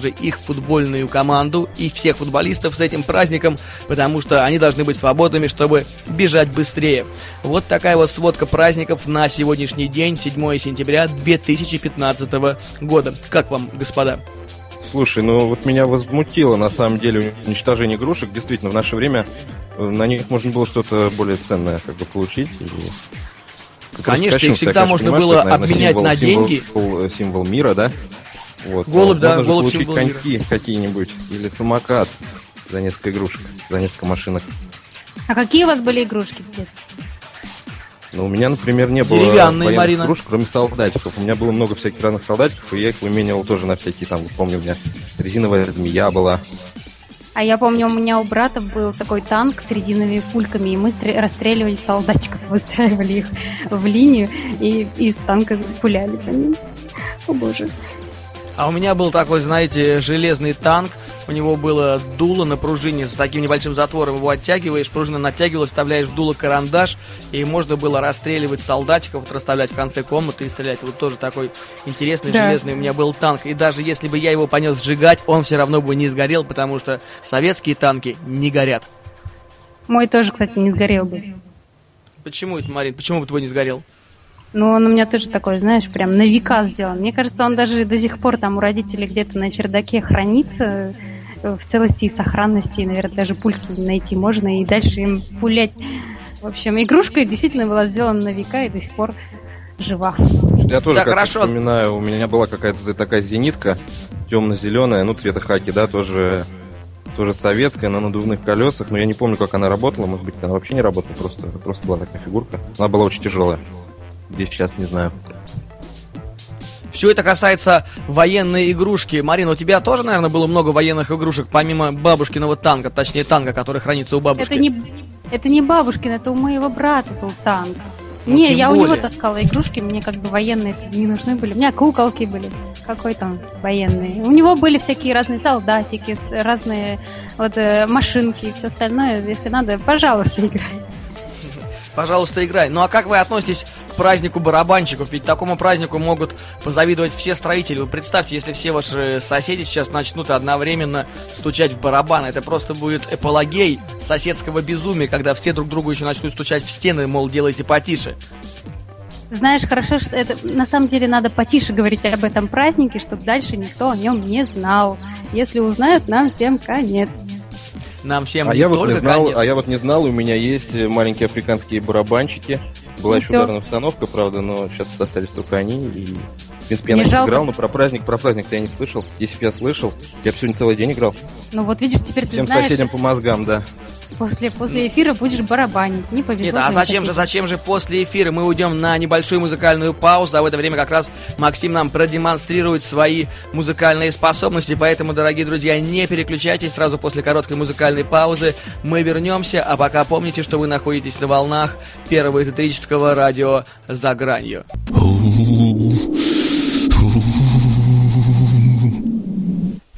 Также их футбольную команду и всех футболистов с этим праздником, потому что они должны быть свободными, чтобы бежать быстрее. Вот такая вот сводка праздников на сегодняшний день, 7 сентября 2015 года. Как вам, господа? Слушай, ну вот меня возмутило на самом деле уничтожение игрушек. Действительно, в наше время э, на них можно было что-то более ценное как бы получить. И Конечно, их всегда можно было обменять на деньги. Символ, символ мира, да? Вот. Голубь, да, Можно голубь получить коньки какие-нибудь или самокат за несколько игрушек, за несколько машинок. А какие у вас были игрушки в детстве? Ну, у меня, например, не было Деревянные, Марина. игрушек, кроме солдатиков. У меня было много всяких разных солдатиков, и я их выменивал тоже на всякие, там, помню, у меня резиновая змея была. А я помню, у меня у брата был такой танк с резиновыми пульками, и мы расстреливали солдатчиков, выстраивали их в линию и из танка пуляли по ним. О боже. А у меня был такой, знаете, железный танк. У него было дуло на пружине с таким небольшим затвором. Его оттягиваешь, пружина натягивалась, вставляешь в дуло карандаш, и можно было расстреливать солдатиков, вот расставлять в конце комнаты и стрелять. Вот тоже такой интересный да. железный у меня был танк. И даже если бы я его понес сжигать, он все равно бы не сгорел, потому что советские танки не горят. Мой тоже, кстати, не сгорел бы. Почему это, Марин? Почему бы твой не сгорел? Ну, он у меня тоже такой, знаешь, прям на века сделан. Мне кажется, он даже до сих пор там у родителей где-то на чердаке хранится э, в целости и сохранности. И, наверное, даже пульки найти можно и дальше им пулять. В общем, игрушка действительно была сделана на века и до сих пор жива. Я тоже как хорошо. вспоминаю, у меня была какая-то такая зенитка темно-зеленая, ну, цвета хаки, да, тоже тоже советская, на надувных колесах, но я не помню, как она работала, может быть, она вообще не работала, просто, просто была такая фигурка. Она была очень тяжелая где сейчас, не знаю. Все это касается военной игрушки. Марина, у тебя тоже, наверное, было много военных игрушек, помимо бабушкиного танка, точнее танка, который хранится у бабушки? Это не, это не бабушкин, это у моего брата был танк. Ну, не, я более. у него таскала игрушки, мне как бы военные не нужны были. У меня куколки были. Какой там военные? У него были всякие разные солдатики, разные вот э, машинки и все остальное. Если надо, пожалуйста, играй пожалуйста, играй. Ну а как вы относитесь к празднику барабанщиков? Ведь такому празднику могут позавидовать все строители. Вы представьте, если все ваши соседи сейчас начнут одновременно стучать в барабан. Это просто будет эпологей соседского безумия, когда все друг другу еще начнут стучать в стены, мол, делайте потише. Знаешь, хорошо, что это на самом деле надо потише говорить об этом празднике, чтобы дальше никто о нем не знал. Если узнают, нам всем конец нам всем а я вот не знал, конец. А я вот не знал, у меня есть маленькие африканские барабанчики. Была ну, еще ударная установка, правда, но сейчас остались только они. И, принципе, я не на них играл, но про праздник, про праздник-то я не слышал. Если бы я слышал, я бы сегодня целый день играл. Ну вот видишь, теперь ты Всем знаешь... соседям по мозгам, да после, после эфира будешь барабанить. Не повезло. Нет, а зачем же, зачем же после эфира? Мы уйдем на небольшую музыкальную паузу, а в это время как раз Максим нам продемонстрирует свои музыкальные способности. Поэтому, дорогие друзья, не переключайтесь. Сразу после короткой музыкальной паузы мы вернемся. А пока помните, что вы находитесь на волнах первого эзотерического радио «За гранью».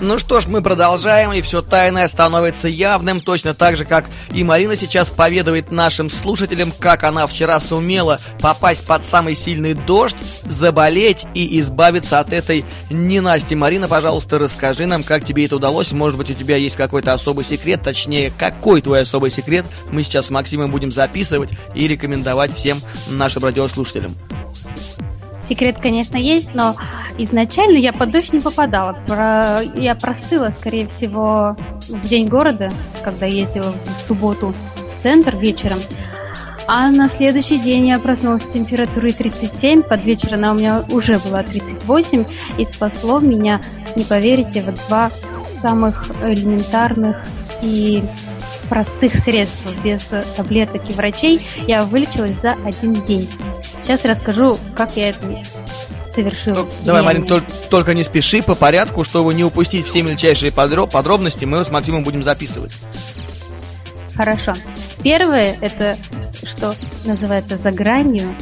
Ну что ж, мы продолжаем, и все тайное становится явным, точно так же, как и Марина сейчас поведает нашим слушателям, как она вчера сумела попасть под самый сильный дождь, заболеть и избавиться от этой ненасти. Марина, пожалуйста, расскажи нам, как тебе это удалось. Может быть, у тебя есть какой-то особый секрет, точнее, какой твой особый секрет мы сейчас с Максимом будем записывать и рекомендовать всем нашим радиослушателям. Секрет, конечно, есть, но изначально я под дождь не попадала. Про... Я простыла, скорее всего, в день города, когда ездила в субботу в центр вечером. А на следующий день я проснулась с температурой 37, под вечер она у меня уже была 38, и спасло меня, не поверите, вот два самых элементарных и простых средств, без таблеток и врачей, я вылечилась за один день. Сейчас расскажу, как я это совершил. Ну, давай, Марин, только, только не спеши по порядку, чтобы не упустить все мельчайшие подробности, мы с Максимом будем записывать. Хорошо. Первое, это что называется за гранью,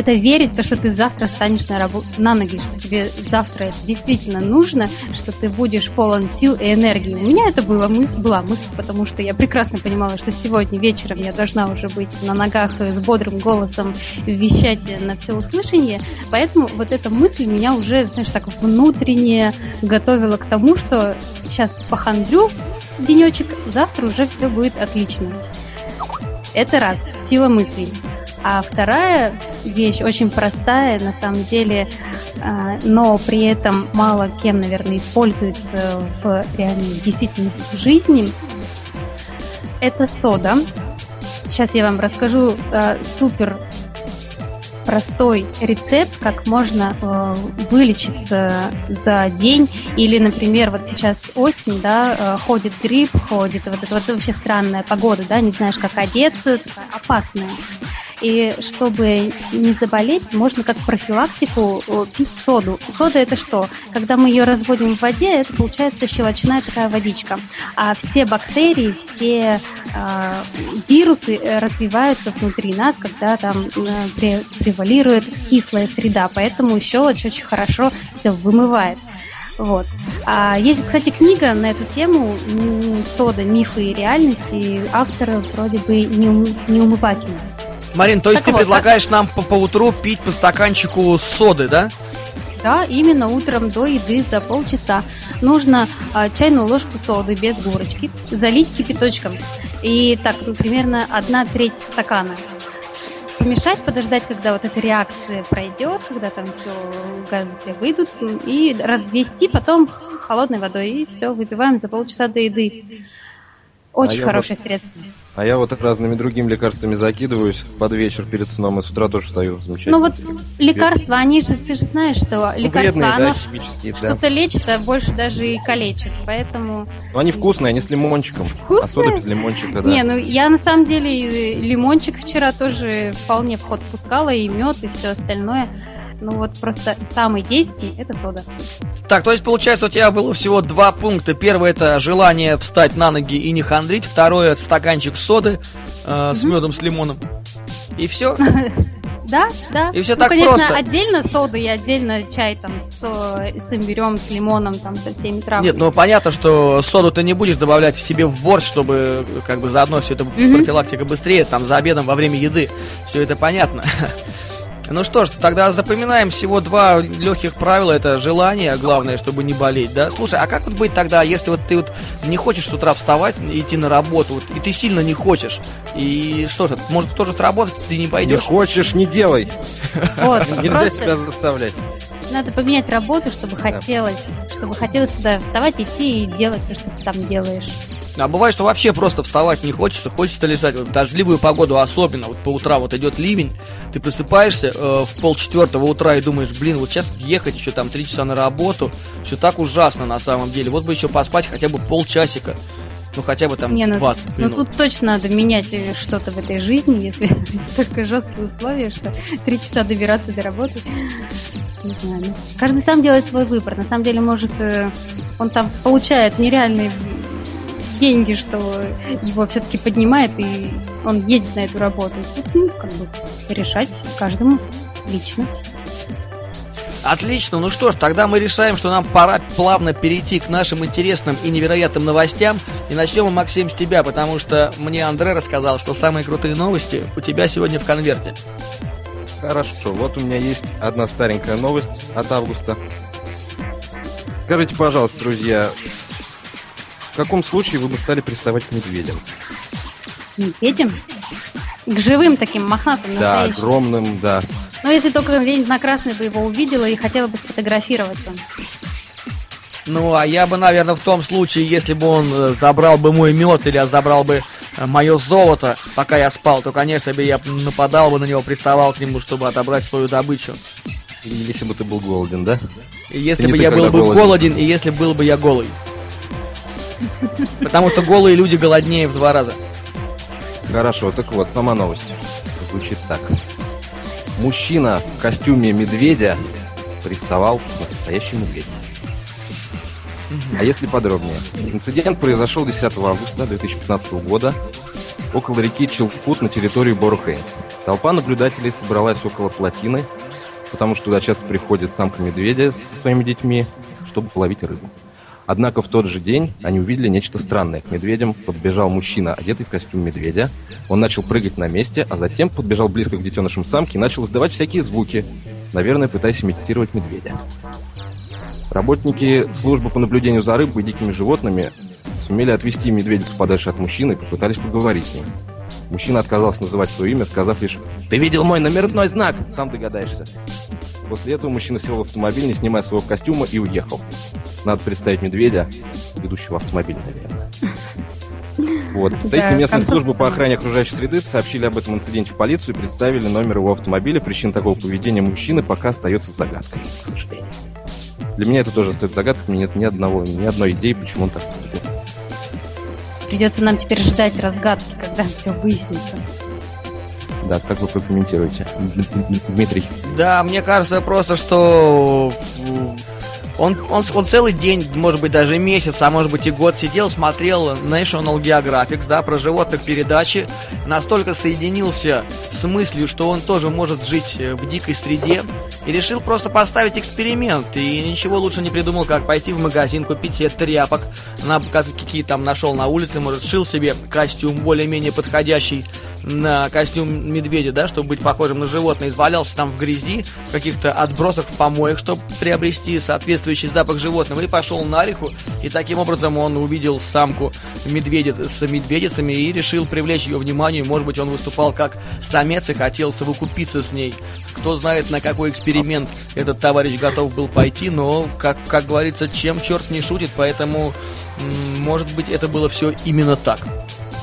это верить в то, что ты завтра станешь на, рабо- на ноги, что тебе завтра это действительно нужно, что ты будешь полон сил и энергии. У меня это была мысль, была мысль, потому что я прекрасно понимала, что сегодня вечером я должна уже быть на ногах с бодрым голосом вещать на все услышание, поэтому вот эта мысль меня уже, знаешь, так внутренне готовила к тому, что сейчас похандрю денечек, завтра уже все будет отлично. Это раз, сила мыслей. А вторая вещь очень простая, на самом деле, а, но при этом мало кем, наверное, используется в реальной действительной жизни. Это сода. Сейчас я вам расскажу а, супер простой рецепт, как можно э, вылечиться за день. Или, например, вот сейчас осень, да, э, ходит грипп, ходит вот это вот вообще странная погода, да, не знаешь, как одеться, опасная. И чтобы не заболеть, можно как профилактику пить соду. Сода это что? Когда мы ее разводим в воде, это получается щелочная такая водичка. А все бактерии, все э, вирусы развиваются внутри нас, когда там э, превалирует кислая среда. Поэтому щелочь очень хорошо все вымывает. Вот. А есть, кстати, книга на эту тему «Сода. Мифы и реальность», и автор вроде бы Неумывакин. Марин, то есть так ты вот, предлагаешь так... нам по, по утру пить по стаканчику соды, да? Да, именно утром до еды за полчаса нужно а, чайную ложку соды без горочки залить кипяточком. И так, ну, примерно одна треть стакана. Помешать, подождать, когда вот эта реакция пройдет, когда там все, газы все выйдут, и развести потом холодной водой. И все, выпиваем за полчаса до еды. Очень а хорошее вот... средство. А я вот разными другими лекарствами закидываюсь под вечер перед сном и с утра тоже встаю замечательно. Ну вот лекарства, они же, ты же знаешь, что ну, лекарства, вредные, оно да, химические, что-то да. лечит, а больше даже и калечит, поэтому... Ну они вкусные, они с лимончиком. Вкусные? А сода без лимончика, да. Не, ну я на самом деле лимончик вчера тоже вполне в ход пускала, и мед, и все остальное. Ну вот просто самый действенный это сода. Так, то есть получается у тебя было всего два пункта. Первый это желание встать на ноги и не хандрить. Второе это стаканчик соды э, с медом, с лимоном. И все. Да, да. И все ну, так конечно, просто. отдельно сода и отдельно чай там с, с имбирем, с лимоном, там со всеми травами. Нет, ну понятно, что соду ты не будешь добавлять себе в борщ, чтобы как бы заодно все это mm-hmm. профилактика быстрее, там за обедом во время еды. Все это понятно. Ну что ж, тогда запоминаем всего два легких правила. Это желание, главное, чтобы не болеть, да? Слушай, а как вот быть тогда, если вот ты вот не хочешь с утра вставать, идти на работу, вот, и ты сильно не хочешь? И что же, может тоже сработать, ты не пойдешь? Не хочешь, не делай. Вот, Нельзя себя заставлять. Надо поменять работу, чтобы хотелось, чтобы хотелось туда вставать, идти и делать то, что ты там делаешь. А бывает, что вообще просто вставать не хочется, хочется лежать. Вот в дождливую погоду особенно, вот по утрам вот идет ливень, ты просыпаешься э, в полчетвертого утра и думаешь, блин, вот сейчас ехать еще там три часа на работу, все так ужасно на самом деле. Вот бы еще поспать хотя бы полчасика. Ну, хотя бы там не, 20 ну, минут. Ну, тут точно надо менять э, что-то в этой жизни, если столько жесткие условия, что три часа добираться до работы. Не знаю. Ну, каждый сам делает свой выбор. На самом деле, может, э, он там получает нереальные деньги, что его все-таки поднимает, и он едет на эту работу. Ну, как бы решать каждому лично. Отлично, ну что ж, тогда мы решаем, что нам пора плавно перейти к нашим интересным и невероятным новостям. И начнем мы, Максим, с тебя, потому что мне Андре рассказал, что самые крутые новости у тебя сегодня в конверте. Хорошо, вот у меня есть одна старенькая новость от августа. Скажите, пожалуйста, друзья, каком случае вы бы стали приставать к медведям? Медведям? К живым таким мохнатым, Да, огромным, да. Ну, если только где-нибудь на красный бы его увидела и хотела бы сфотографироваться. Ну, а я бы, наверное, в том случае, если бы он э, забрал бы мой мед или забрал бы э, мое золото, пока я спал, то, конечно бы, я нападал бы на него, приставал к нему, чтобы отобрать свою добычу. Если бы ты был голоден, да? И если бы я был бы голоден. голоден, и если был бы я голый. Потому что голые люди голоднее в два раза. Хорошо, так вот, сама новость звучит так. Мужчина в костюме медведя приставал к настоящему медведю. А если подробнее? Инцидент произошел 10 августа 2015 года около реки Челкут на территории Борухейнс. Толпа наблюдателей собралась около плотины, потому что туда часто приходит самка медведя со своими детьми, чтобы половить рыбу. Однако в тот же день они увидели нечто странное. К медведям подбежал мужчина, одетый в костюм медведя. Он начал прыгать на месте, а затем подбежал близко к детенышам самки и начал издавать всякие звуки, наверное, пытаясь имитировать медведя. Работники службы по наблюдению за рыбой и дикими животными сумели отвести медведицу подальше от мужчины и попытались поговорить с ним. Мужчина отказался называть свое имя, сказав лишь «Ты видел мой номерной знак? Сам догадаешься». После этого мужчина сел в автомобиль, не снимая своего костюма, и уехал. Надо представить медведя, ведущего автомобиль, наверное. Вот. Представители да, местной службы по охране окружающей среды сообщили об этом инциденте в полицию и представили номер его автомобиля. Причина такого поведения мужчины пока остается загадкой, к сожалению. Для меня это тоже остается загадкой, у меня нет ни одного, ни одной идеи, почему он так поступил. Придется нам теперь ждать разгадки, когда все выяснится. Да, как вы прокомментируете, Дмитрий? Да, мне кажется просто, что он, он, он целый день, может быть, даже месяц, а может быть и год сидел, смотрел National Geographic, да, про животных передачи, настолько соединился с мыслью, что он тоже может жить э, в дикой среде, и решил просто поставить эксперимент, и ничего лучше не придумал, как пойти в магазин, купить себе тряпок, на, какие там нашел на улице, может, сшил себе костюм более-менее подходящий, на костюм медведя, да, чтобы быть похожим на животное, извалялся там в грязи, в каких-то отбросах в помоях, чтобы приобрести соответствующий запах животного, и пошел на реху, и таким образом он увидел самку медведя с медведицами и решил привлечь ее внимание, может быть, он выступал как самец и хотел совокупиться с ней. Кто знает, на какой эксперимент этот товарищ готов был пойти, но, как, как говорится, чем черт не шутит, поэтому, может быть, это было все именно так.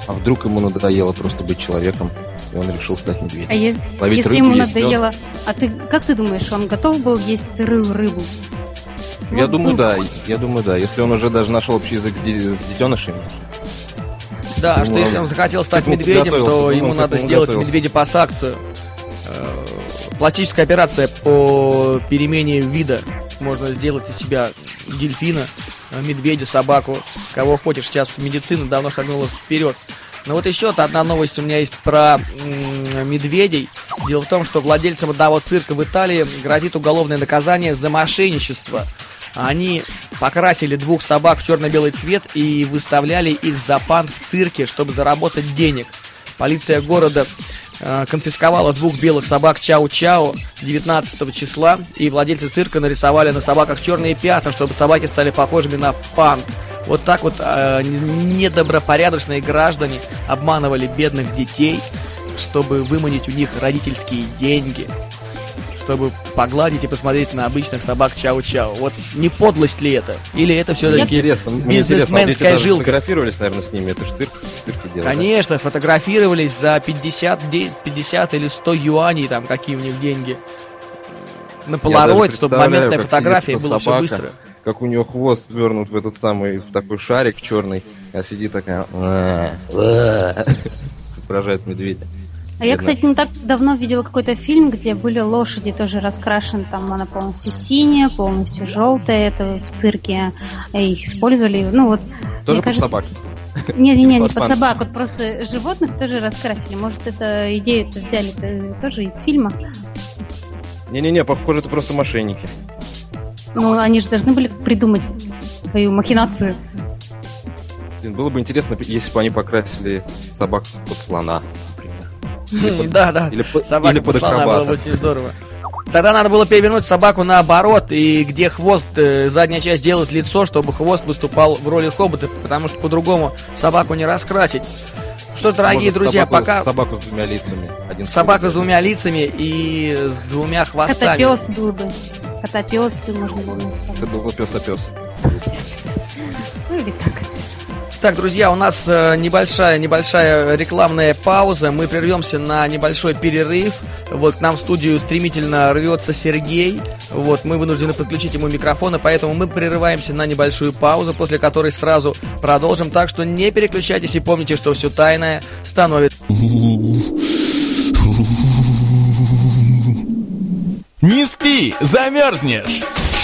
А вдруг ему надоело просто быть человеком, и он решил стать медведем? А е- Ловить если рыбу, ему надоело... А ты как ты думаешь, он готов был есть сырую рыбу? Я вот, думаю, ну... да. Я думаю, да. Если он уже даже нашел общий язык с, с детенышами. Да, думаю, что если он захотел стать медведем, то думал, ему надо сделать медведепосакцию. Э, пластическая операция по перемене вида. Можно сделать из себя дельфина, медведя, собаку, кого хочешь. Сейчас медицина давно шагнула вперед. Но вот еще одна новость у меня есть про медведей. Дело в том, что владельцам одного цирка в Италии грозит уголовное наказание за мошенничество. Они покрасили двух собак в черно-белый цвет и выставляли их за пант в цирке, чтобы заработать денег. Полиция города э, конфисковала двух белых собак Чау-Чау 19 числа, и владельцы цирка нарисовали на собаках черные пятна, чтобы собаки стали похожими на пант. Вот так вот э, недобропорядочные граждане обманывали бедных детей, чтобы выманить у них родительские деньги, чтобы погладить и посмотреть на обычных собак чау-чау. Вот не подлость ли это? Или это все-таки бизнесменская интересно, жилка? фотографировались, наверное, с ними, это же цирк, цирк делают. Конечно, фотографировались за 50, 50 или 100 юаней, там, какие у них деньги. На полароид, чтобы моментная фотография была все быстро как у нее хвост свернут в этот самый, в такой шарик черный, а сидит такая, изображает медведя. А я, кстати, не так давно видела какой-то фильм, где были лошади тоже раскрашены, там она полностью синяя, полностью желтая, это в цирке их использовали, ну вот. Тоже под собак? Не, не, не, под собак, вот просто животных тоже раскрасили. Может, это идею-то взяли -то тоже из фильма? Не-не-не, похоже, это просто мошенники. Ну, они же должны были придумать свою махинацию. Было бы интересно, если бы они покрасили собак под слона. Да, да. Или, Собака под слона было бы очень здорово. Тогда надо было перевернуть собаку наоборот, и где хвост, э, задняя часть делать лицо, чтобы хвост выступал в роли хобота, потому что по-другому собаку не раскрасить. Что, дорогие Можно друзья, собаку, пока... Собаку с двумя лицами. Один собака с двумя лицами и с двумя хвостами. Котопес был бы. Котопес бы можно было Это был бы пес-опес. или так. Так, друзья, у нас э, небольшая, небольшая рекламная пауза. Мы прервемся на небольшой перерыв. Вот к нам в студию стремительно рвется Сергей. Вот, мы вынуждены подключить ему микрофон, поэтому мы прерываемся на небольшую паузу, после которой сразу продолжим. Так что не переключайтесь и помните, что все тайное становится... Не спи, замерзнешь!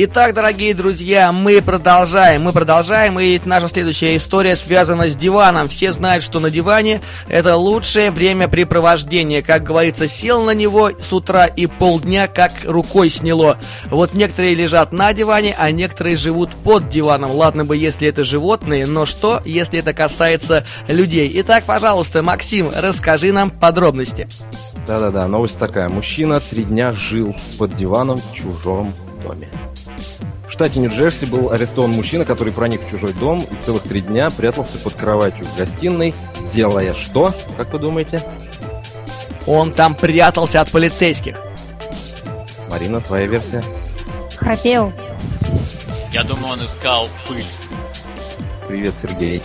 Итак, дорогие друзья, мы продолжаем, мы продолжаем, и наша следующая история связана с диваном. Все знают, что на диване это лучшее времяпрепровождение. Как говорится, сел на него с утра и полдня как рукой сняло. Вот некоторые лежат на диване, а некоторые живут под диваном. Ладно бы, если это животные, но что, если это касается людей? Итак, пожалуйста, Максим, расскажи нам подробности. Да-да-да, новость такая. Мужчина три дня жил под диваном в чужом доме. В штате Нью-Джерси был арестован мужчина, который проник в чужой дом и целых три дня прятался под кроватью в гостиной, делая что, как вы думаете? Он там прятался от полицейских. Марина, твоя версия? Храпел. Я думаю, он искал пыль. Привет, Сергей.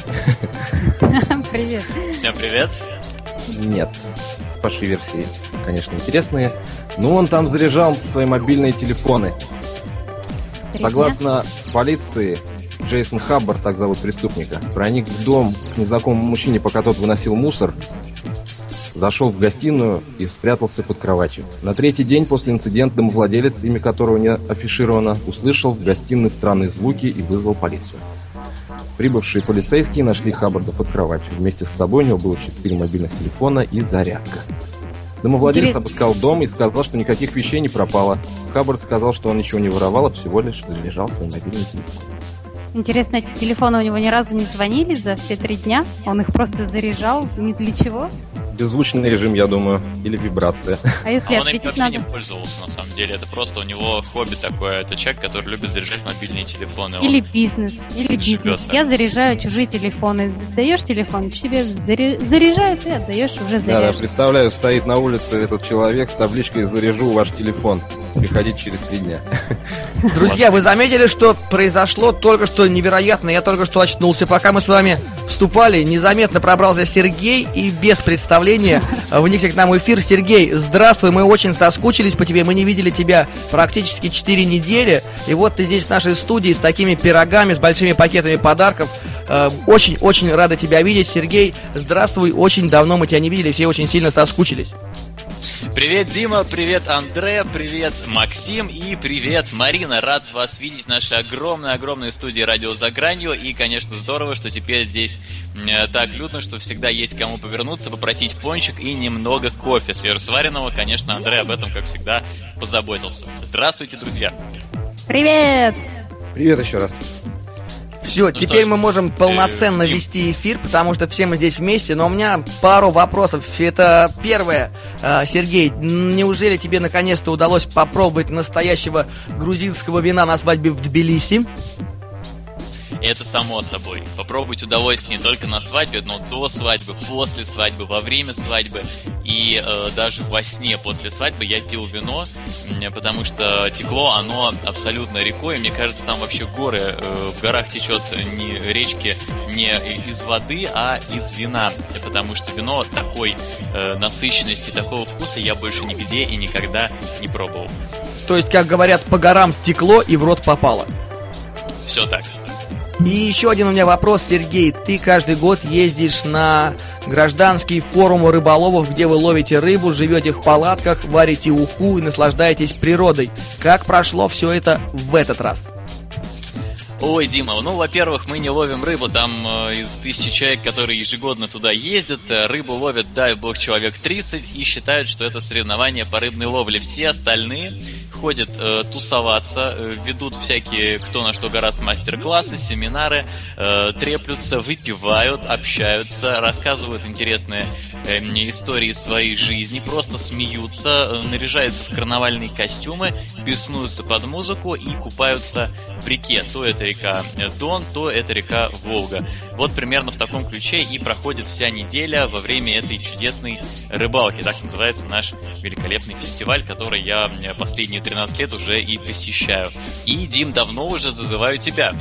Привет. Всем привет. Нет. Ваши версии, конечно, интересные. Но он там заряжал свои мобильные телефоны. Согласно полиции, Джейсон Хаббар, так зовут преступника, проник в дом к незнакомому мужчине, пока тот выносил мусор, зашел в гостиную и спрятался под кроватью. На третий день после инцидента домовладелец, имя которого не афишировано, услышал в гостиной странные звуки и вызвал полицию. Прибывшие полицейские нашли Хаббарда под кроватью. Вместе с собой у него было четыре мобильных телефона и зарядка. Домовладелец Интерес... обыскал дом и сказал, что никаких вещей не пропало. Хаббард сказал, что он ничего не воровал, а всего лишь заряжал свой мобильный телефон. Интересно, эти телефоны у него ни разу не звонили за все три дня? Он их просто заряжал ни для чего? Беззвучный режим, я думаю, или вибрация. А если а он им вообще надо? не пользовался, на самом деле. Это просто у него хобби такое. Это человек, который любит заряжать мобильные телефоны. Или он бизнес. Или бизнес. Так. Я заряжаю чужие телефоны. Сдаешь телефон, тебе заряжают и отдаешь уже заряжен. Да, да, представляю, стоит на улице этот человек с табличкой «Заряжу ваш телефон». Приходить через три дня. Друзья, вы заметили, что произошло только что невероятно? Я только что очнулся, пока мы с вами вступали, незаметно пробрался Сергей и без представления вникли к нам в эфир. Сергей, здравствуй, мы очень соскучились по тебе, мы не видели тебя практически 4 недели, и вот ты здесь в нашей студии с такими пирогами, с большими пакетами подарков. Очень-очень э, рада тебя видеть, Сергей. Здравствуй, очень давно мы тебя не видели, все очень сильно соскучились. Привет, Дима, привет, Андре, привет, Максим и привет, Марина. Рад вас видеть в нашей огромной-огромной студии «Радио за гранью». И, конечно, здорово, что теперь здесь так людно, что всегда есть кому повернуться, попросить пончик и немного кофе свежесваренного. Конечно, Андрей об этом, как всегда, позаботился. Здравствуйте, друзья! Привет! Привет еще раз. Все, ну, теперь мы можем полноценно э, вести эфир, потому что все мы здесь вместе. Но у меня пару вопросов. Это первое, э, Сергей, неужели тебе наконец-то удалось попробовать настоящего грузинского вина на свадьбе в Тбилиси? Это само собой. Попробовать удовольствие не только на свадьбе, но до свадьбы, после свадьбы, во время свадьбы и э, даже во сне после свадьбы я пил вино, потому что текло оно абсолютно рекой. Мне кажется, там вообще горы, э, в горах течет не речки не из воды, а из вина, потому что вино такой э, насыщенности, такого вкуса я больше нигде и никогда не пробовал. То есть, как говорят, по горам текло и в рот попало. Все так. И еще один у меня вопрос, Сергей. Ты каждый год ездишь на гражданский форум рыболовов, где вы ловите рыбу, живете в палатках, варите уху и наслаждаетесь природой. Как прошло все это в этот раз? Ой, Дима, ну, во-первых, мы не ловим рыбу, там э, из тысячи человек, которые ежегодно туда ездят, э, рыбу ловят, дай бог, человек 30 и считают, что это соревнование по рыбной ловле. Все остальные приходят э, тусоваться, э, ведут всякие кто на что гораздо мастер-классы, семинары, э, треплются, выпивают, общаются, рассказывают интересные э, истории своей жизни, просто смеются, э, наряжаются в карнавальные костюмы, беснуются под музыку и купаются в реке. То это река Дон, то это река Волга. Вот примерно в таком ключе и проходит вся неделя во время этой чудесной рыбалки. Так называется наш великолепный фестиваль, который я э, последние 13 лет уже и посещаю. И, Дим, давно уже зазываю тебя.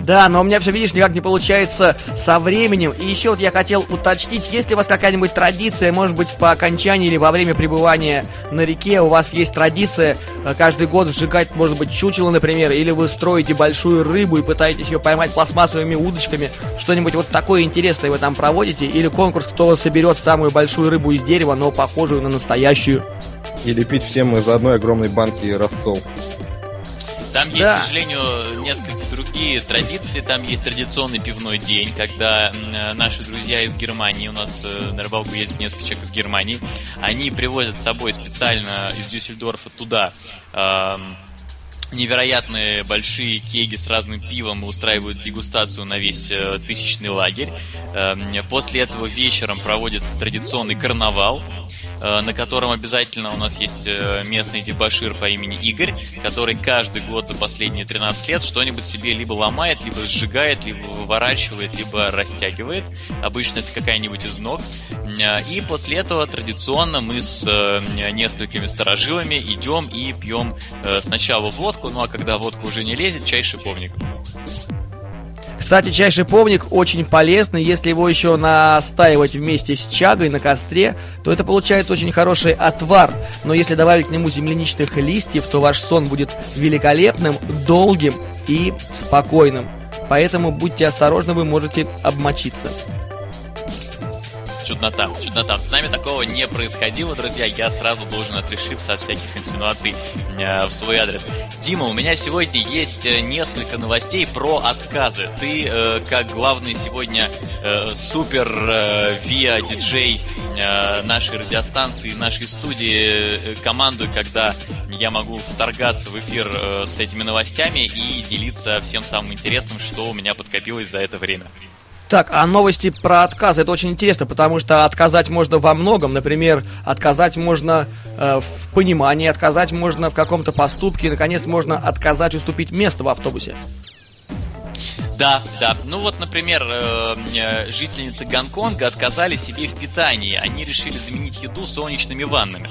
Да, но у меня все, видишь, никак не получается со временем. И еще вот я хотел уточнить, есть ли у вас какая-нибудь традиция, может быть, по окончании или во время пребывания на реке у вас есть традиция э, каждый год сжигать, может быть, чучело, например, или вы строите большую рыбу и пытаетесь ее поймать пластмассовыми удочками, что-нибудь вот такое интересное вы там проводите, или конкурс, кто соберет самую большую рыбу из дерева, но похожую на настоящую. Или пить всем из одной огромной банки рассол. Там есть, да. к сожалению, несколько другие традиции. Там есть традиционный пивной день, когда наши друзья из Германии, у нас э, на рыбалку ездит несколько человек из Германии, они привозят с собой специально из Дюссельдорфа туда невероятные большие кеги с разным пивом и устраивают дегустацию на весь э, тысячный лагерь. Э, после этого вечером проводится традиционный карнавал, на котором обязательно у нас есть э, местный дебашир по имени Игорь, который каждый год за последние 13 лет что-нибудь себе либо ломает, либо сжигает, либо выворачивает, либо растягивает. Обычно это какая-нибудь из ног. Э, и после этого традиционно мы с несколькими сторожилами идем и пьем сначала водку, ну а когда водка уже не лезет, чай шиповник. Кстати, чай шиповник очень полезный. Если его еще настаивать вместе с чагой на костре, то это получается очень хороший отвар. Но если добавить к нему земляничных листьев, то ваш сон будет великолепным, долгим и спокойным. Поэтому будьте осторожны, вы можете обмочиться чуднота, чуднота. С нами такого не происходило, друзья. Я сразу должен отрешиться от всяких инсинуаций э, в свой адрес. Дима, у меня сегодня есть э, несколько новостей про отказы. Ты, э, как главный сегодня э, супер э, виа диджей э, нашей радиостанции, нашей студии, э, команду, когда я могу вторгаться в эфир э, с этими новостями и делиться всем самым интересным, что у меня подкопилось за это время. Так, а новости про отказ это очень интересно, потому что отказать можно во многом. Например, отказать можно э, в понимании, отказать можно в каком-то поступке, наконец можно отказать уступить место в автобусе. Да, да. Ну вот, например, э, э, жительницы Гонконга отказали себе в питании. Они решили заменить еду солнечными ваннами.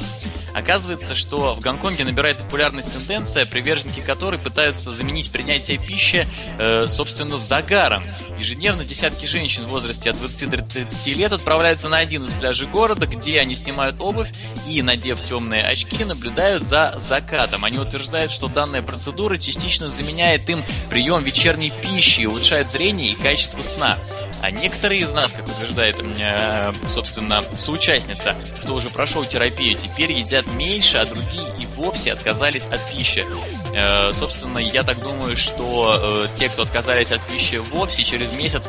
Оказывается, что в Гонконге набирает популярность тенденция, приверженники которой пытаются заменить принятие пищи, э, собственно, загаром. Ежедневно десятки женщин в возрасте от 20 до 30 лет отправляются на один из пляжей города, где они снимают обувь и, надев темные очки, наблюдают за закатом. Они утверждают, что данная процедура частично заменяет им прием вечерней пищи улучшает зрение и качество сна. А некоторые из нас, как утверждает, э, собственно, соучастница, кто уже прошел терапию, теперь едят меньше, а другие и вовсе отказались от пищи. Э, собственно, я так думаю, что э, те, кто отказались от пищи вовсе, через месяц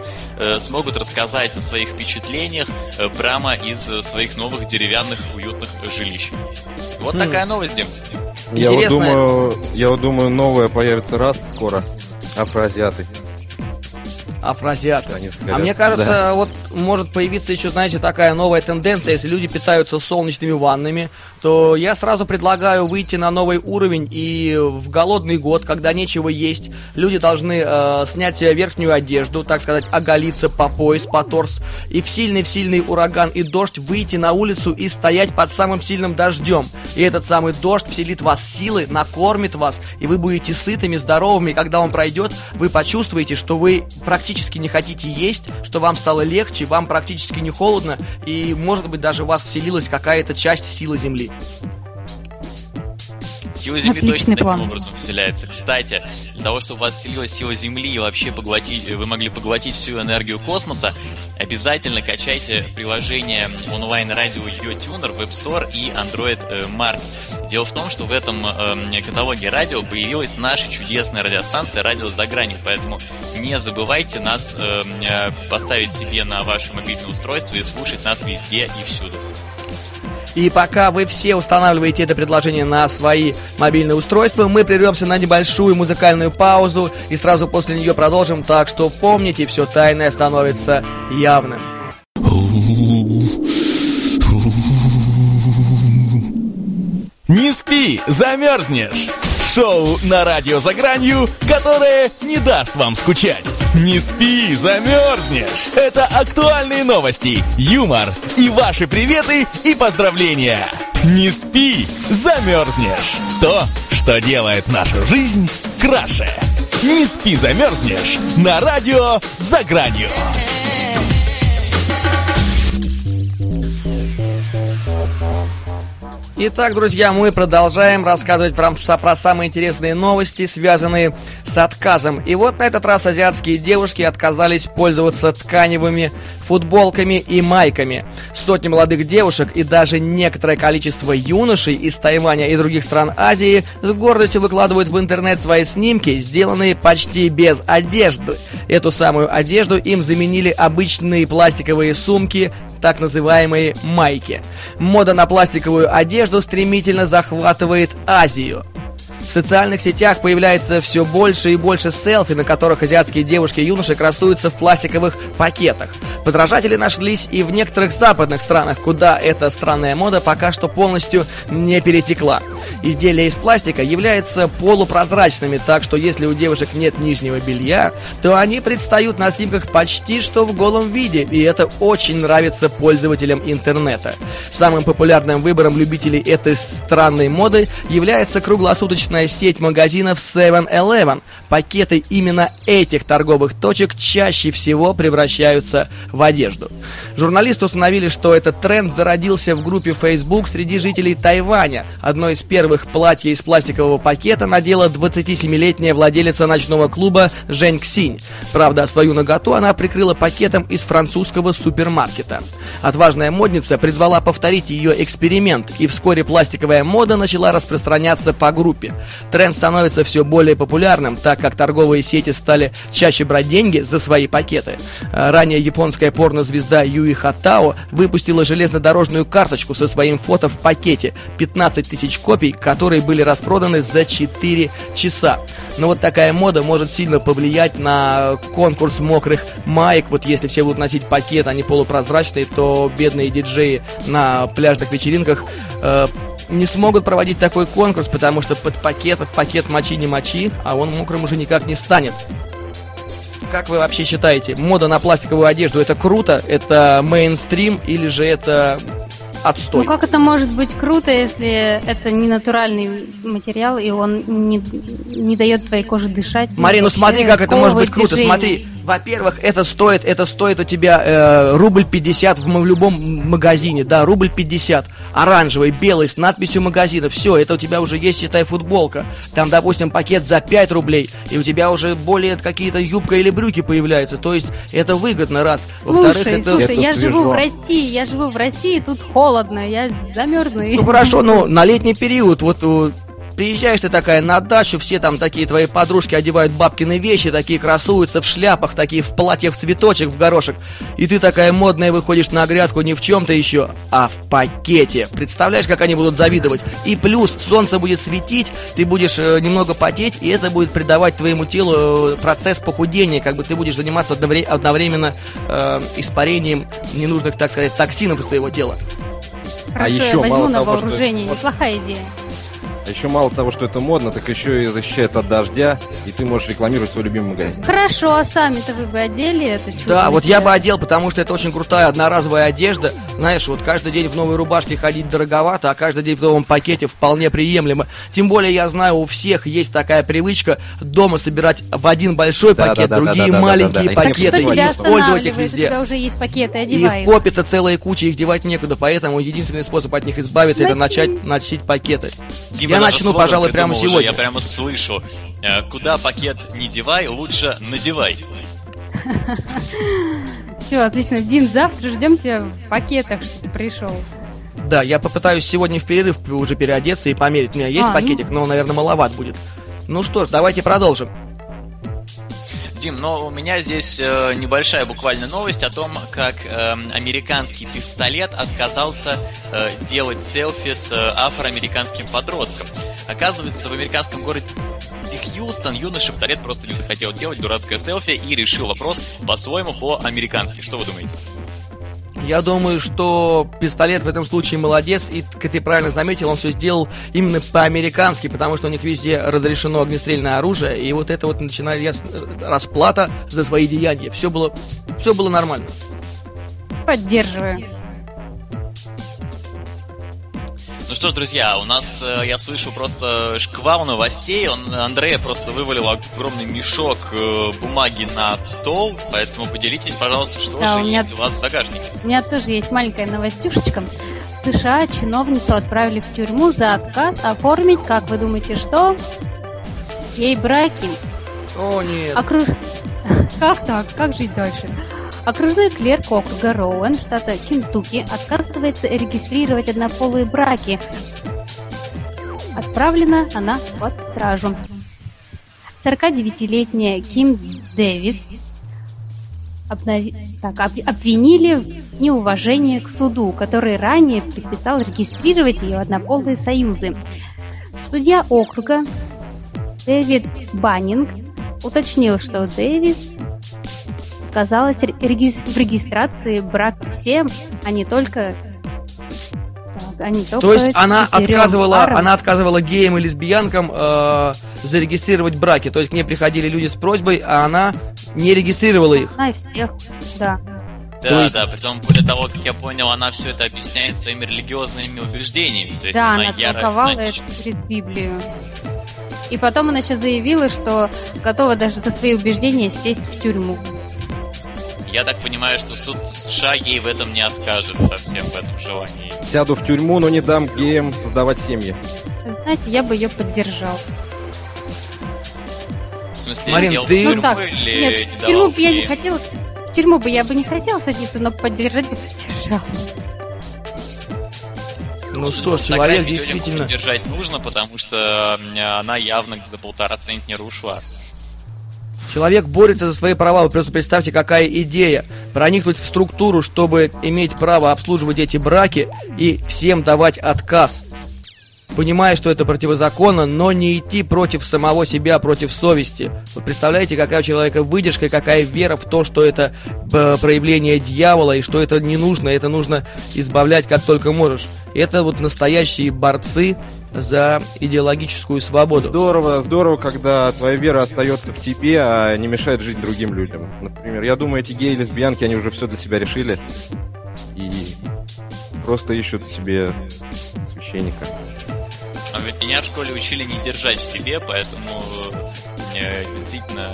смогут рассказать о своих впечатлениях прямо из своих новых деревянных уютных жилищ. Вот хм. такая новость, Дим. Я вот думаю, я вот думаю, новая появится раз скоро. Афроазиаты афрозиаты. А мне кажется, да. вот может появиться еще, знаете, такая новая тенденция, если люди питаются солнечными ваннами, то я сразу предлагаю выйти на новый уровень и в голодный год, когда нечего есть, люди должны э, снять себе верхнюю одежду, так сказать, оголиться по пояс, по торс, и в сильный-в сильный ураган и дождь выйти на улицу и стоять под самым сильным дождем. И этот самый дождь вселит вас силы, накормит вас, и вы будете сытыми, здоровыми, и когда он пройдет, вы почувствуете, что вы практически не хотите есть, что вам стало легче, вам практически не холодно, и, может быть, даже в вас вселилась какая-то часть силы Земли. Сила Земли Отличный точно план. таким образом вселяется. Кстати, для того, чтобы у вас вселилась сила Земли и вообще поглотить, вы могли поглотить всю энергию космоса, обязательно качайте приложение онлайн-радио YoTuner в App Store и Android э, Market. Дело в том, что в этом э, каталоге радио появилась наша чудесная радиостанция «Радио за гранью», поэтому не забывайте нас э, э поставить себе на ваше мобильное устройство и слушать нас везде и всюду. И пока вы все устанавливаете это предложение на свои мобильные устройства, мы прервемся на небольшую музыкальную паузу и сразу после нее продолжим. Так что помните, все тайное становится явным. Не спи, замерзнешь! Шоу на радио «За гранью», которое не даст вам скучать. Не спи, замерзнешь! Это актуальные новости, юмор и ваши приветы и поздравления. Не спи, замерзнешь! То, что делает нашу жизнь краше. Не спи, замерзнешь! На радио «За гранью». Итак, друзья, мы продолжаем рассказывать про, про самые интересные новости, связанные с отказом. И вот на этот раз азиатские девушки отказались пользоваться тканевыми футболками и майками. Сотни молодых девушек и даже некоторое количество юношей из Тайваня и других стран Азии с гордостью выкладывают в интернет свои снимки, сделанные почти без одежды. Эту самую одежду им заменили обычные пластиковые сумки, так называемые майки. Мода на пластиковую одежду стремительно захватывает Азию. В социальных сетях появляется все больше и больше селфи, на которых азиатские девушки и юноши красуются в пластиковых пакетах. Подражатели нашлись и в некоторых западных странах, куда эта странная мода пока что полностью не перетекла. Изделия из пластика являются полупрозрачными, так что если у девушек нет нижнего белья, то они предстают на снимках почти что в голом виде, и это очень нравится пользователям интернета. Самым популярным выбором любителей этой странной моды является круглосуточная сеть магазинов 7-Eleven. Пакеты именно этих торговых точек чаще всего превращаются в одежду. Журналисты установили, что этот тренд зародился в группе Facebook среди жителей Тайваня. Одно из первых платья из пластикового пакета надела 27-летняя владелица ночного клуба Жень Ксинь. Правда, свою наготу она прикрыла пакетом из французского супермаркета. Отважная модница призвала повторить ее эксперимент, и вскоре пластиковая мода начала распространяться по группе. Тренд становится все более популярным, так как торговые сети стали чаще брать деньги за свои пакеты. Ранее японская порнозвезда Юи Хатао выпустила железнодорожную карточку со своим фото в пакете. 15 тысяч копий, которые были распроданы за 4 часа. Но вот такая мода может сильно повлиять на конкурс мокрых маек. Вот если все будут носить пакет, они полупрозрачные, то бедные диджеи на пляжных вечеринках э, не смогут проводить такой конкурс, потому что под пакет, пакет мочи не мочи, а он мокрым уже никак не станет. Как вы вообще считаете, мода на пластиковую одежду это круто, это мейнстрим или же это отстой. Ну как это может быть круто, если это не натуральный материал, и он не, не дает твоей коже дышать? Марина, ну смотри, как это может быть круто, движение. смотри. Во-первых, это стоит, это стоит у тебя э, рубль 50 в, в любом магазине, да, рубль 50. Оранжевый, белый, с надписью магазина. Все, это у тебя уже есть, считай, футболка. Там, допустим, пакет за 5 рублей, и у тебя уже более какие-то юбка или брюки появляются. То есть это выгодно, раз. Во-вторых, это... Слушай, это я свежо. живу в России, я живу в России, тут холодно, я замерзну. Ну хорошо, ну на летний период, вот Приезжаешь ты такая на дачу, все там такие твои подружки одевают бабкины вещи, такие красуются в шляпах, такие в платьях в цветочек, в горошек. И ты такая модная выходишь на грядку не в чем-то еще, а в пакете. Представляешь, как они будут завидовать? И плюс солнце будет светить, ты будешь э, немного потеть, и это будет придавать твоему телу э, процесс похудения, как бы ты будешь заниматься одновременно э, испарением ненужных, так сказать, токсинов из твоего тела. Хорошо, а еще я возьму мало на того, вооружение, что... неплохая идея. А еще мало того, что это модно, так еще и защищает от дождя, и ты можешь рекламировать свой любимый магазин. Хорошо, а сами-то вы бы одели это чудо? Да, вот я бы одел, потому что это очень крутая одноразовая одежда. Знаешь, вот каждый день в новой рубашке ходить дороговато, а каждый день в новом пакете вполне приемлемо. Тем более, я знаю, у всех есть такая привычка дома собирать в один большой да, пакет, да, да, другие да, да, маленькие да, да, да, пакеты, и использовать их везде. У тебя уже есть пакеты, одевай. Их копится целая куча, их девать некуда, поэтому единственный способ от них избавиться, это начать носить пакеты. Дима, я начну, пожалуй, прямо сегодня. Уже, я прямо слышу. Э, куда пакет не девай, лучше надевай. Все, отлично. Дин, завтра ждем тебя в пакетах, что ты пришел. Да, я попытаюсь сегодня в перерыв уже переодеться и померить. У меня есть а, ну. пакетик, ну... но, наверное, маловат будет. Ну что ж, давайте продолжим. Дим, но у меня здесь э, небольшая буквально новость о том, как э, американский пистолет отказался э, делать селфи с э, афроамериканским подростком. Оказывается, в американском городе Хьюстон юноша пистолет просто не захотел делать дурацкое селфи и решил вопрос по-своему по-американски. Что вы думаете? Я думаю, что пистолет в этом случае молодец, и, как ты правильно заметил, он все сделал именно по-американски, потому что у них везде разрешено огнестрельное оружие, и вот это вот начинает расплата за свои деяния. Все было, все было нормально. Поддерживаю. Ну что ж, друзья, у нас, э, я слышу, просто шквал новостей. Он, Андрея просто вывалил огромный мешок э, бумаги на стол, поэтому поделитесь, пожалуйста, что да, же у меня... есть у вас в загашнике. У меня тоже есть маленькая новостюшечка. В США чиновницу отправили в тюрьму за отказ оформить, как вы думаете, что? Ей браки. О, нет. Окруж... Как так? Как жить дальше? Окружной клерк округа Роуэн, штата Кентукки, отказывается регистрировать однополые браки. Отправлена она под стражу. 49-летняя Ким Дэвис обнови... так, об... обвинили в неуважении к суду, который ранее предписал регистрировать ее однополые союзы. Судья округа Дэвид Баннинг уточнил, что Дэвис оказалась в регистрации брак всем, а не только так, То есть она отказывала, парам. она отказывала геям и лесбиянкам э, зарегистрировать браки. То есть к ней приходили люди с просьбой, а она не регистрировала их. Она и всех, да. Да, есть... да, притом, более того, как я понял, она все это объясняет своими религиозными убеждениями. То есть да, она, она толковала это через Библию. И потом она еще заявила, что готова даже за свои убеждения сесть в тюрьму. Я так понимаю, что суд США ей в этом не откажет совсем, в этом желании. Сяду в тюрьму, но не дам геям создавать семьи. Знаете, я бы ее поддержал. В смысле, Марин, ты... Ну так, или нет, в тюрьму бы я не хотела... В тюрьму бы я бы не хотела садиться, но поддержать бы поддержал. Ну что ж, человек действительно... Поддержать нужно, потому что она явно за полтора центнера ушла. Человек борется за свои права. Вы просто представьте, какая идея. Проникнуть в структуру, чтобы иметь право обслуживать эти браки и всем давать отказ. Понимая, что это противозаконно, но не идти против самого себя, против совести. Вы представляете, какая у человека выдержка какая вера в то, что это э, проявление дьявола и что это не нужно, это нужно избавлять как только можешь. Это вот настоящие борцы за идеологическую свободу. Здорово, здорово, когда твоя вера остается в тебе, а не мешает жить другим людям. Например, я думаю, эти геи и лесбиянки, они уже все для себя решили. И просто ищут себе священника. А ведь меня в школе учили не держать в себе, поэтому э, действительно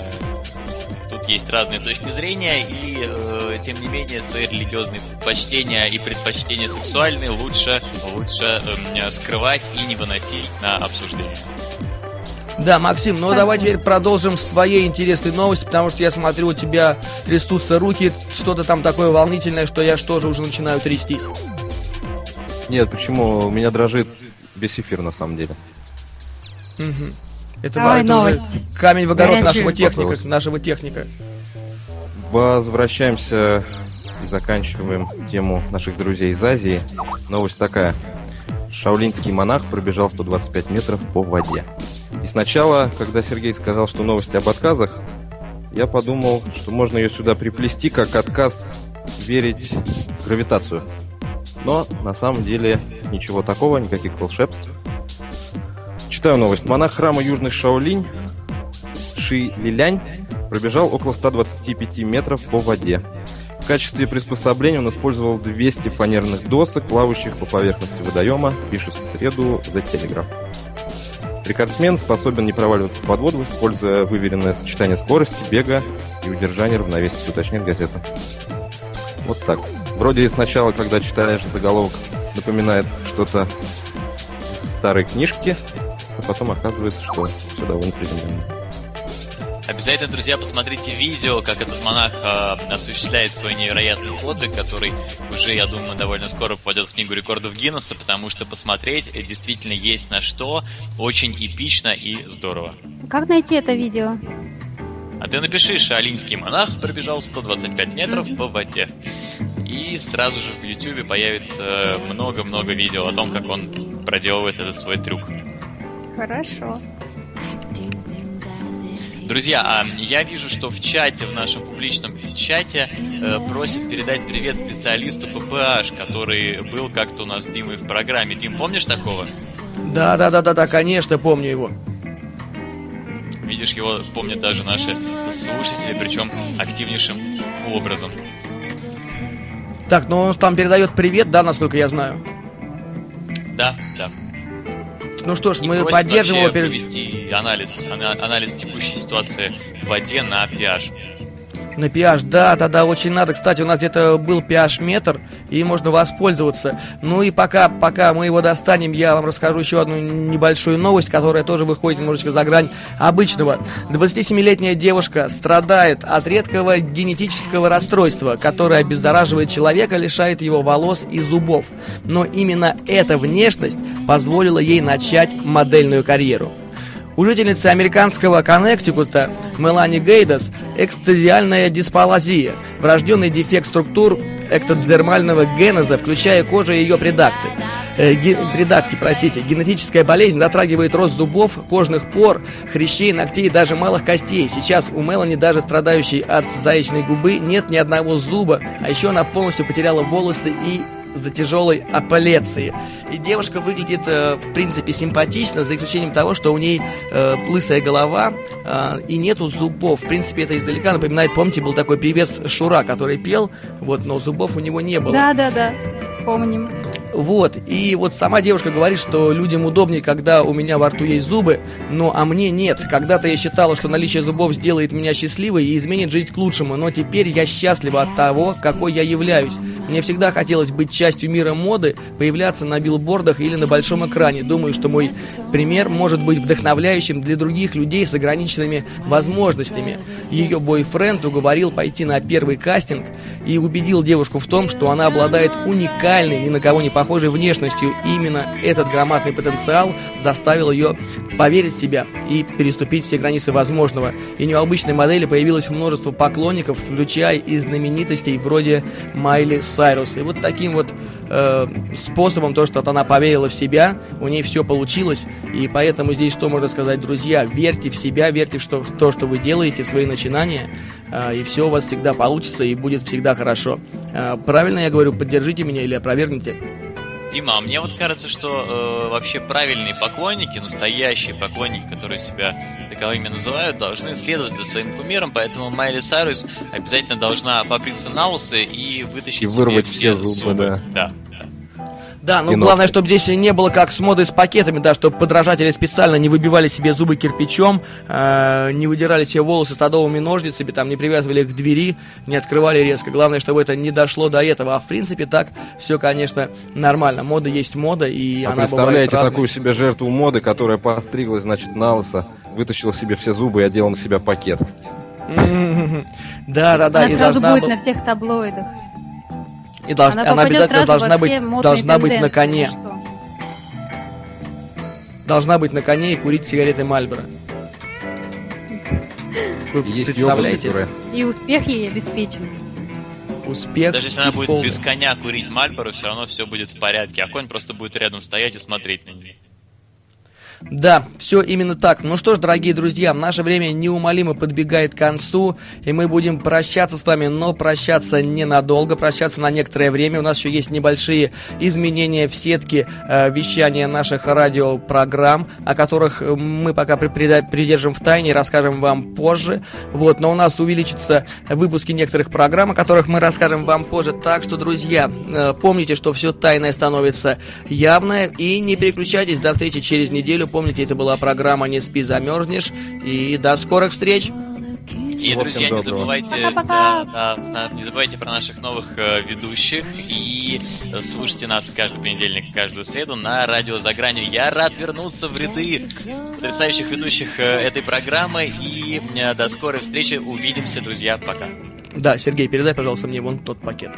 тут есть разные точки зрения, и э, тем не менее свои религиозные предпочтения и предпочтения сексуальные лучше, лучше э, скрывать и не выносить на обсуждение. Да, Максим, ну давай теперь продолжим с твоей интересной новостью, потому что я смотрю, у тебя трясутся руки, что-то там такое волнительное, что я тоже уже начинаю трястись. Нет, почему? У меня дрожит весь эфир на самом деле. Угу. Это, Давай это новость. камень в огород нашего техника, нашего техника. Возвращаемся и заканчиваем тему наших друзей из Азии. Новость такая. Шаулинский монах пробежал 125 метров по воде. И сначала, когда Сергей сказал, что новости об отказах, я подумал, что можно ее сюда приплести как отказ верить в гравитацию. Но на самом деле ничего такого, никаких волшебств. Читаю новость. Монах храма Южный Шаолинь Ши Лилянь пробежал около 125 метров по воде. В качестве приспособления он использовал 200 фанерных досок, плавающих по поверхности водоема, пишет в среду The Telegraph. Рекордсмен способен не проваливаться под воду, используя выверенное сочетание скорости, бега и удержания равновесия, уточняет газета. Вот так. Вроде сначала, когда читаешь заголовок, напоминает что-то из старой книжки, а потом оказывается, что все довольно приземленно. Обязательно, друзья, посмотрите видео, как этот монах э, осуществляет свой невероятный подвиг, который уже, я думаю, довольно скоро попадет в книгу рекордов Гиннесса, потому что посмотреть э, действительно есть на что, очень эпично и здорово. Как найти это видео? Вот, и напиши «Шаолинский монах пробежал 125 метров по воде». И сразу же в YouTube появится много-много видео о том, как он проделывает этот свой трюк. Хорошо. Друзья, а я вижу, что в чате, в нашем публичном чате, э, просят передать привет специалисту ППH, который был как-то у нас с Димой в программе. Дим, помнишь такого? Да, да, да, да, да, конечно, помню его. Видишь, его помнят даже наши слушатели, причем активнейшим образом. Так, ну он там передает привет, да, насколько я знаю. Да, да. Ну что ж, И мы поддержим вообще его перед... анализ, ана- анализ текущей ситуации в воде на pH. На pH, да, да, да, очень надо. Кстати, у нас где-то был pH-метр, и можно воспользоваться. Ну и пока, пока мы его достанем, я вам расскажу еще одну небольшую новость, которая тоже выходит немножечко за грань обычного. 27-летняя девушка страдает от редкого генетического расстройства, которое обеззараживает человека, лишает его волос и зубов. Но именно эта внешность позволила ей начать модельную карьеру. У жительницы американского Коннектикута Мелани Гейдас экстазиальная дисплазия, врожденный дефект структур эктодермального генеза, включая кожу и ее предакты. Э, ге- предатки, простите, генетическая болезнь затрагивает рост зубов, кожных пор, хрящей, ногтей и даже малых костей. Сейчас у Мелани, даже страдающей от заячной губы, нет ни одного зуба, а еще она полностью потеряла волосы и за тяжелой апелляции. И девушка выглядит, э, в принципе, симпатично, за исключением того, что у ней э, лысая голова э, и нету зубов. В принципе, это издалека напоминает, помните, был такой певец Шура, который пел, вот, но зубов у него не было. Да, да, да. Помним. Вот, и вот сама девушка говорит, что людям удобнее, когда у меня во рту есть зубы, но а мне нет. Когда-то я считала, что наличие зубов сделает меня счастливой и изменит жизнь к лучшему, но теперь я счастлива от того, какой я являюсь. Мне всегда хотелось быть частью мира моды, появляться на билбордах или на большом экране. Думаю, что мой пример может быть вдохновляющим для других людей с ограниченными возможностями. Ее бойфренд уговорил пойти на первый кастинг и убедил девушку в том, что она обладает уникальной, ни на кого не похожей внешностью. И именно этот громадный потенциал заставил ее поверить в себя и переступить все границы возможного. И у обычной модели появилось множество поклонников, включая и знаменитостей вроде Майли Сайрус. И вот таким вот э, способом, то, что вот она поверила в себя, у ней все получилось. И поэтому здесь что можно сказать, друзья? Верьте в себя, верьте в, что, в то, что вы делаете, в свои начинания, э, и все у вас всегда получится и будет всегда хорошо. Э, правильно я говорю, поддержите меня или опровергните? Дима, а мне вот кажется, что э, вообще правильные поклонники, настоящие поклонники, которые себя таковыми называют, должны следовать за своим кумиром, поэтому Майли Сайрус обязательно должна побриться на усы и вытащить И вырвать все зубы, да. да. Да, ну И главное, чтобы здесь не было как с модой с пакетами, да, чтобы подражатели специально не выбивали себе зубы кирпичом, э, не выдирали себе волосы садовыми ножницами, там не привязывали их к двери, не открывали резко. Главное, чтобы это не дошло до этого. А в принципе так все, конечно, нормально. Мода есть мода, и А она представляете такую себе жертву моды, которая постриглась, значит, на лысо, вытащила себе все зубы и одела на себя пакет. Да, да, да, Она сразу будет на всех таблоидах. И долж- Она, она обязательно должна быть, должна быть на коне. ну. Должна быть на коне и курить сигареты Мальборо. Вы есть представляете? И успех ей обеспечен. Успех Даже если она будет полный. без коня курить Мальборо, все равно все будет в порядке, а конь просто будет рядом стоять и смотреть на нее. Да, все именно так. Ну что ж, дорогие друзья, наше время неумолимо подбегает к концу, и мы будем прощаться с вами, но прощаться ненадолго, прощаться на некоторое время. У нас еще есть небольшие изменения в сетке э, вещания наших радиопрограмм, о которых э, мы пока придержим в тайне, расскажем вам позже. Вот, но у нас увеличатся выпуски некоторых программ, о которых мы расскажем вам позже. Так что, друзья, э, помните, что все тайное становится явное, и не переключайтесь до встречи через неделю. Помните, это была программа «Не спи, замерзнешь». И до скорых встреч! И, Всего друзья, не забывайте, Пока-пока. да, да, не забывайте про наших новых э, ведущих и слушайте нас каждый понедельник, каждую среду на радио за гранью. Я рад вернуться в ряды потрясающих ведущих э, этой программы и э, до скорой встречи. Увидимся, друзья. Пока. Да, Сергей, передай, пожалуйста, мне вон тот пакет.